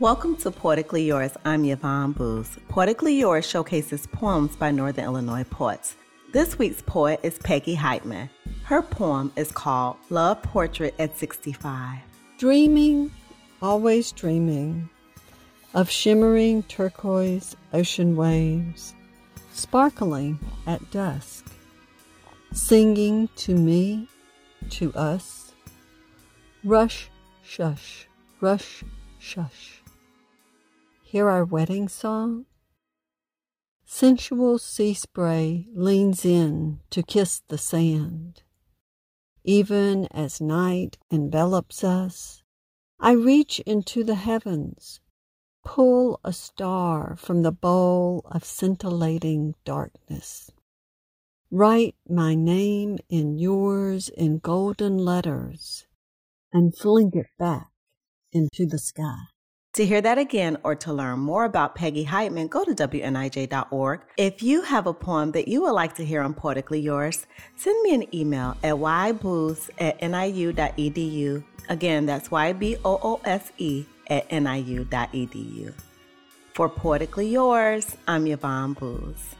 Welcome to Poetically Yours. I'm Yvonne Boose. Poetically Yours showcases poems by Northern Illinois poets. This week's poet is Peggy Heitmann. Her poem is called Love Portrait at 65. Dreaming, always dreaming, of shimmering turquoise ocean waves, sparkling at dusk, singing to me, to us, rush, shush, rush, shush. Hear our wedding song? Sensual sea spray leans in to kiss the sand. Even as night envelops us, I reach into the heavens, pull a star from the bowl of scintillating darkness. Write my name in yours in golden letters and fling it back into the sky. To hear that again or to learn more about Peggy Heitmann, go to WNIJ.org. If you have a poem that you would like to hear on Poetically Yours, send me an email at yboose at niu.edu. Again, that's Y-B-O-O-S-E at niu.edu. For Poetically Yours, I'm Yvonne Boose.